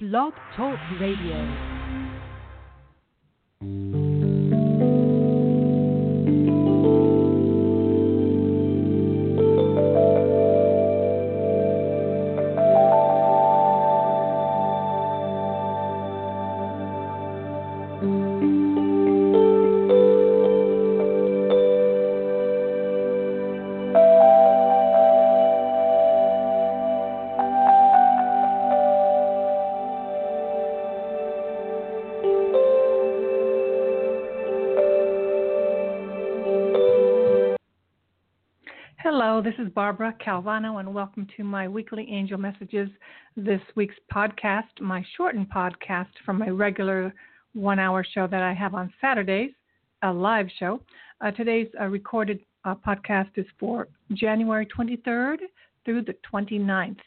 Blog Talk Radio. Hello, this is Barbara Calvano, and welcome to my weekly angel messages. This week's podcast, my shortened podcast from my regular one hour show that I have on Saturdays, a live show. Uh, today's uh, recorded uh, podcast is for January 23rd through the 29th,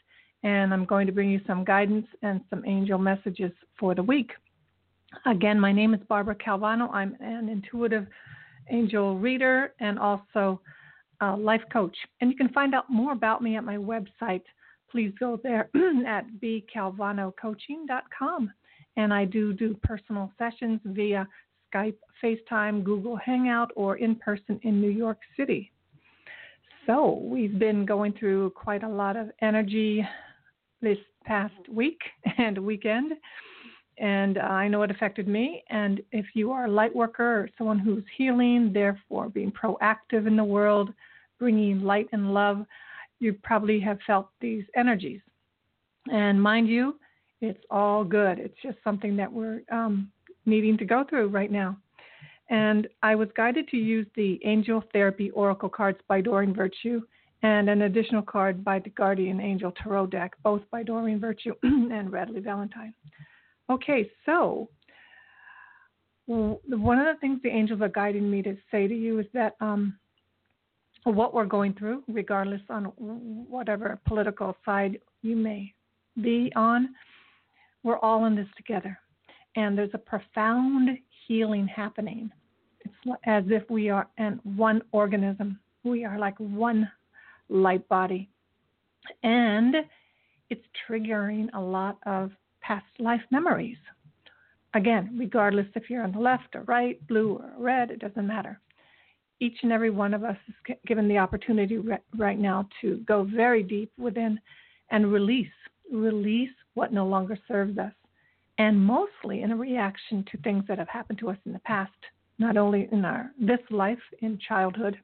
and I'm going to bring you some guidance and some angel messages for the week. Again, my name is Barbara Calvano. I'm an intuitive angel reader and also uh, life coach. And you can find out more about me at my website. Please go there at bcalvanocoaching.com. And I do do personal sessions via Skype, FaceTime, Google Hangout, or in person in New York City. So we've been going through quite a lot of energy this past week and weekend. And I know it affected me. And if you are a light worker or someone who's healing, therefore being proactive in the world, bringing light and love, you probably have felt these energies. And mind you, it's all good. It's just something that we're um, needing to go through right now. And I was guided to use the Angel Therapy Oracle cards by Doreen Virtue and an additional card by the Guardian Angel Tarot deck, both by Doreen Virtue and Radleigh Valentine. Okay, so one of the things the angels are guiding me to say to you is that um, what we're going through, regardless on whatever political side you may be on, we're all in this together. And there's a profound healing happening. It's as if we are in one organism. We are like one light body. And it's triggering a lot of past life memories. Again, regardless if you're on the left or right, blue or red, it doesn't matter each and every one of us is given the opportunity right now to go very deep within and release, release what no longer serves us, and mostly in a reaction to things that have happened to us in the past, not only in our this life in childhood,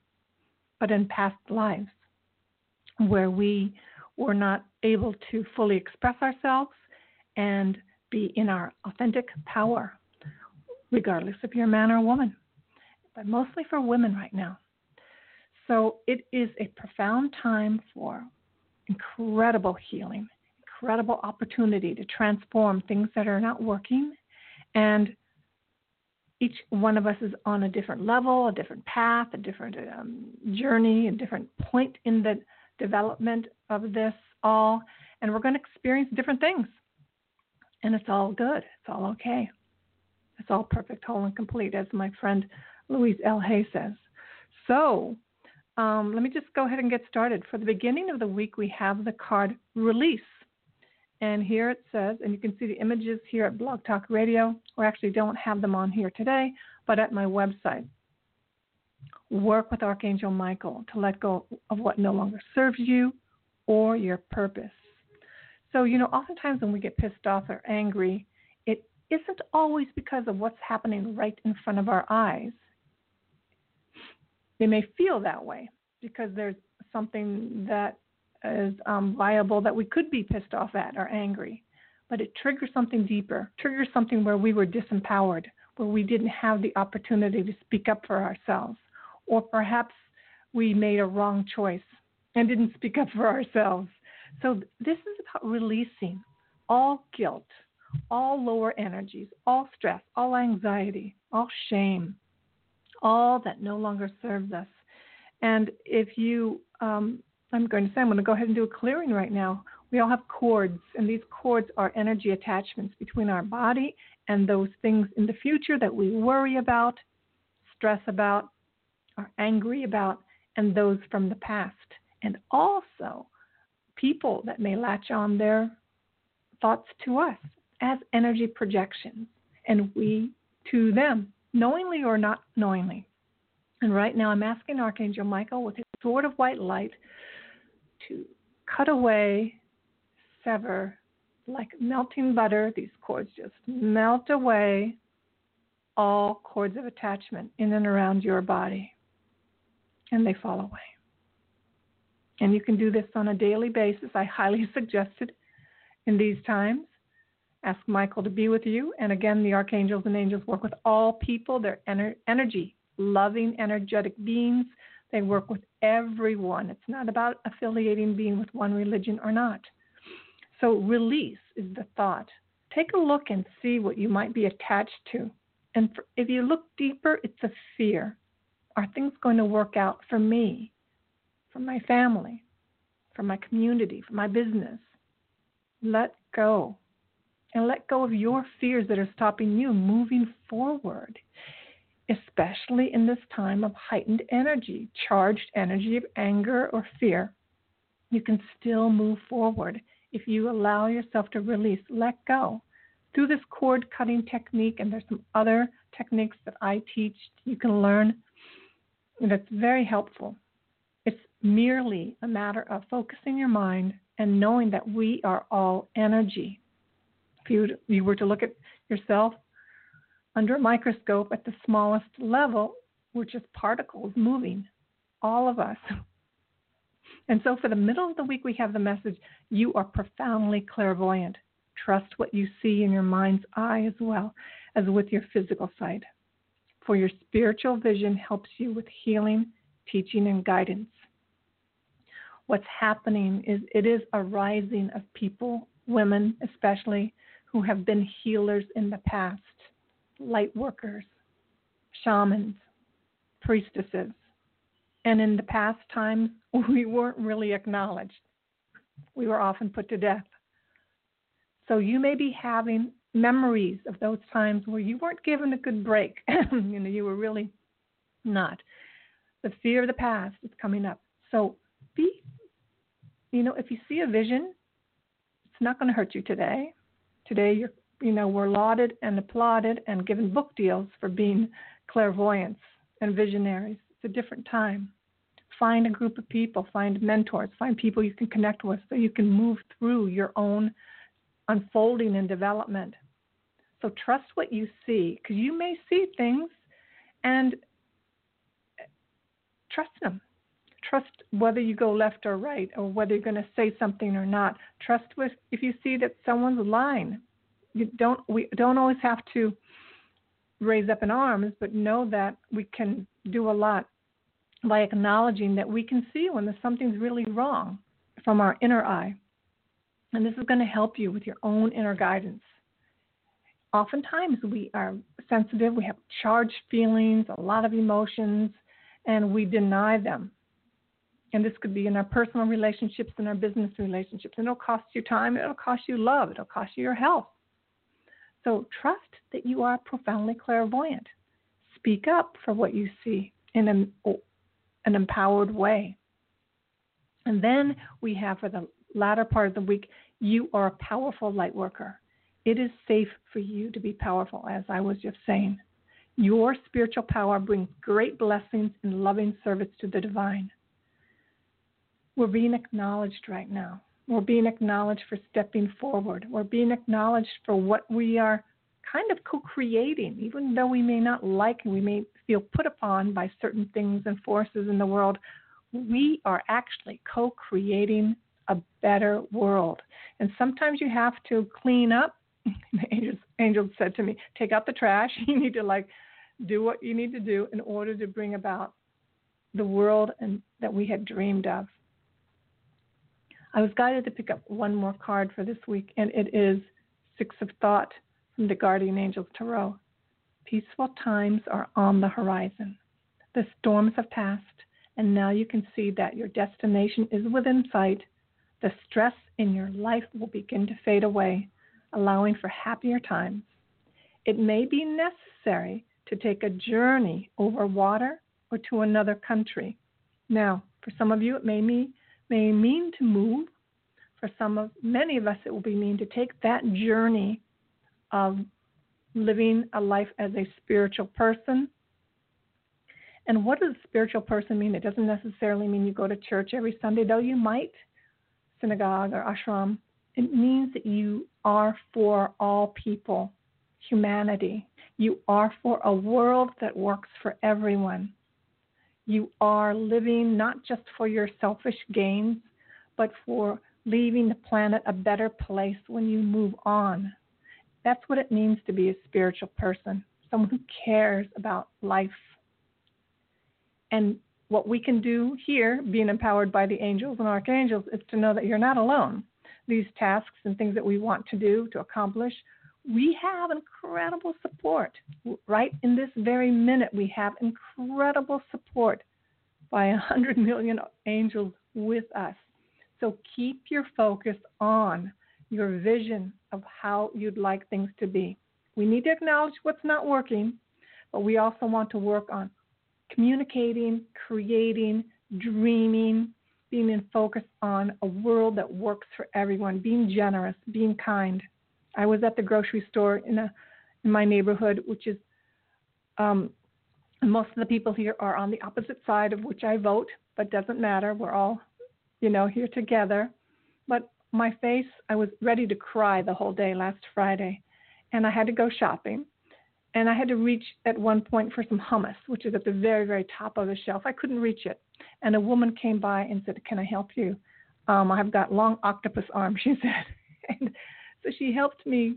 but in past lives, where we were not able to fully express ourselves and be in our authentic power, regardless if you're a man or a woman but mostly for women right now. So it is a profound time for incredible healing, incredible opportunity to transform things that are not working. And each one of us is on a different level, a different path, a different um, journey, a different point in the development of this all. And we're going to experience different things. And it's all good. It's all okay. It's all perfect, whole, and complete, as my friend Louise L. Hay says. So um, let me just go ahead and get started. For the beginning of the week, we have the card release. And here it says, and you can see the images here at Blog Talk Radio, We actually don't have them on here today, but at my website. Work with Archangel Michael to let go of what no longer serves you or your purpose. So, you know, oftentimes when we get pissed off or angry, it isn't always because of what's happening right in front of our eyes. They may feel that way because there's something that is um, viable that we could be pissed off at or angry, but it triggers something deeper, triggers something where we were disempowered, where we didn't have the opportunity to speak up for ourselves, or perhaps we made a wrong choice and didn't speak up for ourselves. So this is about releasing all guilt, all lower energies, all stress, all anxiety, all shame, all that no longer serves us. And if you, um, I'm going to say, I'm going to go ahead and do a clearing right now. We all have cords, and these cords are energy attachments between our body and those things in the future that we worry about, stress about, are angry about, and those from the past. And also people that may latch on their thoughts to us. as energy projections, and we to them, knowingly or not knowingly. And right now, I'm asking Archangel Michael with his sword of white light to cut away, sever, like melting butter, these cords just melt away all cords of attachment in and around your body, and they fall away. And you can do this on a daily basis. I highly suggest it in these times. Ask Michael to be with you. And again, the archangels and angels work with all people. They're ener- energy, loving, energetic beings. They work with everyone. It's not about affiliating being with one religion or not. So, release is the thought. Take a look and see what you might be attached to. And for, if you look deeper, it's a fear. Are things going to work out for me, for my family, for my community, for my business? Let go. And let go of your fears that are stopping you moving forward, especially in this time of heightened energy, charged energy of anger or fear. You can still move forward if you allow yourself to release, let go. Through this cord cutting technique, and there's some other techniques that I teach, you can learn that's very helpful. It's merely a matter of focusing your mind and knowing that we are all energy. If you, you were to look at yourself under a microscope at the smallest level, we're just particles moving, all of us. And so for the middle of the week, we have the message you are profoundly clairvoyant. Trust what you see in your mind's eye as well as with your physical sight. For your spiritual vision helps you with healing, teaching, and guidance. What's happening is it is a rising of people, women especially, who have been healers in the past, light workers, shamans, priestesses, and in the past times, we weren't really acknowledged. We were often put to death. So you may be having memories of those times where you weren't given a good break. you know, you were really not. The fear of the past is coming up. So be, you know, if you see a vision, it's not going to hurt you today. Today, you know, we're lauded and applauded and given book deals for being clairvoyants and visionaries. It's a different time find a group of people, find mentors, find people you can connect with so you can move through your own unfolding and development. So trust what you see because you may see things and trust them. Trust whether you go left or right or whether you're going to say something or not. Trust with if you see that someone's lying. You don't we don't always have to raise up in arms, but know that we can do a lot by acknowledging that we can see when there's something's really wrong from our inner eye. And this is going to help you with your own inner guidance. Oftentimes, we are sensitive, we have charged feelings, a lot of emotions, and we deny them. And this could be in our personal relationships and our business relationships. And it'll cost you time, it'll cost you love, it'll cost you your health. So trust that you are profoundly clairvoyant. Speak up for what you see in an empowered way. And then we have for the latter part of the week, you are a powerful light worker. It is safe for you to be powerful, as I was just saying. Your spiritual power brings great blessings and loving service to the divine. We're being acknowledged right now. We're being acknowledged for stepping forward. We're being acknowledged for what we are kind of co creating, even though we may not like and we may feel put upon by certain things and forces in the world. We are actually co creating a better world. And sometimes you have to clean up. angels, angels said to me, take out the trash. You need to like do what you need to do in order to bring about the world and that we had dreamed of. I was guided to pick up one more card for this week, and it is Six of Thought from the Guardian Angels Tarot. Peaceful times are on the horizon. The storms have passed, and now you can see that your destination is within sight. The stress in your life will begin to fade away, allowing for happier times. It may be necessary to take a journey over water or to another country. Now, for some of you, it may mean, may mean to move. For some of many of us, it will be mean to take that journey of living a life as a spiritual person. And what does spiritual person mean? It doesn't necessarily mean you go to church every Sunday, though you might, synagogue or ashram. It means that you are for all people, humanity. You are for a world that works for everyone. You are living not just for your selfish gains, but for leaving the planet a better place when you move on. That's what it means to be a spiritual person, someone who cares about life. And what we can do here, being empowered by the angels and archangels, is to know that you're not alone. These tasks and things that we want to do, to accomplish, we have incredible support. Right in this very minute, we have incredible support by a hundred million angels with us. So keep your focus on your vision of how you'd like things to be. We need to acknowledge what's not working, but we also want to work on communicating, creating, dreaming, being in focus on a world that works for everyone, being generous, being kind. I was at the grocery store in a in my neighborhood, which is um, most of the people here are on the opposite side of which I vote, but doesn't matter. We're all, you know, here together. But my face, I was ready to cry the whole day last Friday, and I had to go shopping. And I had to reach at one point for some hummus, which is at the very, very top of the shelf. I couldn't reach it. And a woman came by and said, Can I help you? Um, I've got long octopus arms, she said. and so she helped me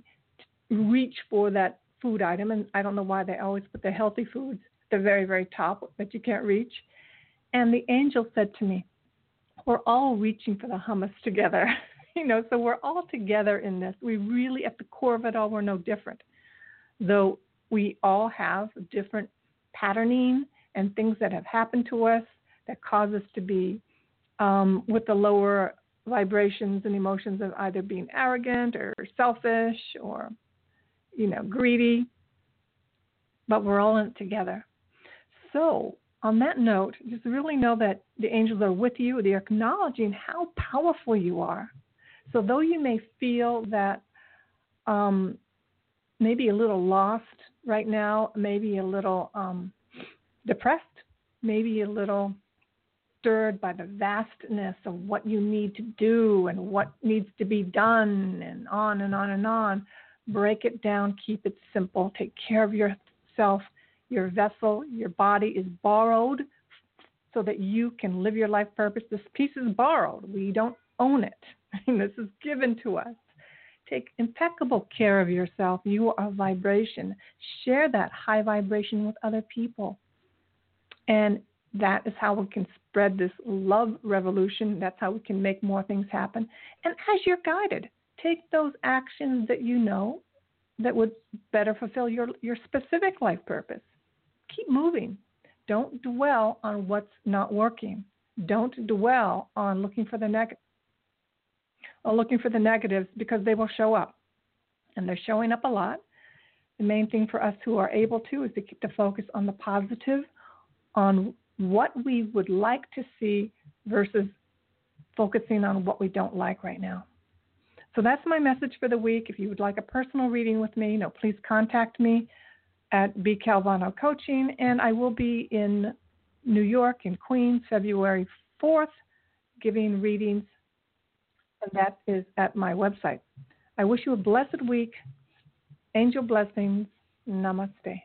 reach for that food item. And I don't know why they always put the healthy foods at the very, very top that you can't reach. And the angel said to me, We're all reaching for the hummus together. you know, so we're all together in this. We really, at the core of it all, we're no different. Though we all have different patterning and things that have happened to us that cause us to be um, with the lower vibrations and emotions of either being arrogant or selfish or, you know, greedy. But we're all in it together. So, on that note, just really know that the angels are with you. They're acknowledging how powerful you are. So, though you may feel that um, maybe a little lost right now, maybe a little um, depressed, maybe a little stirred by the vastness of what you need to do and what needs to be done, and on and on and on. Break it down, keep it simple, take care of yourself. Your vessel, your body is borrowed so that you can live your life purpose. This piece is borrowed, we don't own it. this is given to us. Take impeccable care of yourself. You are vibration. Share that high vibration with other people. And that is how we can spread this love revolution. That's how we can make more things happen. And as you're guided, take those actions that you know that would better fulfill your, your specific life purpose. Keep moving. Don't dwell on what's not working. Don't dwell on looking for the negative or looking for the negatives because they will show up. And they're showing up a lot. The main thing for us who are able to is to keep the focus on the positive, on what we would like to see versus focusing on what we don't like right now. So that's my message for the week. If you would like a personal reading with me, you know, please contact me at B Calvano Coaching, and I will be in New York in Queens February 4th, giving readings and that is at my website. I wish you a blessed week. Angel blessings. Namaste.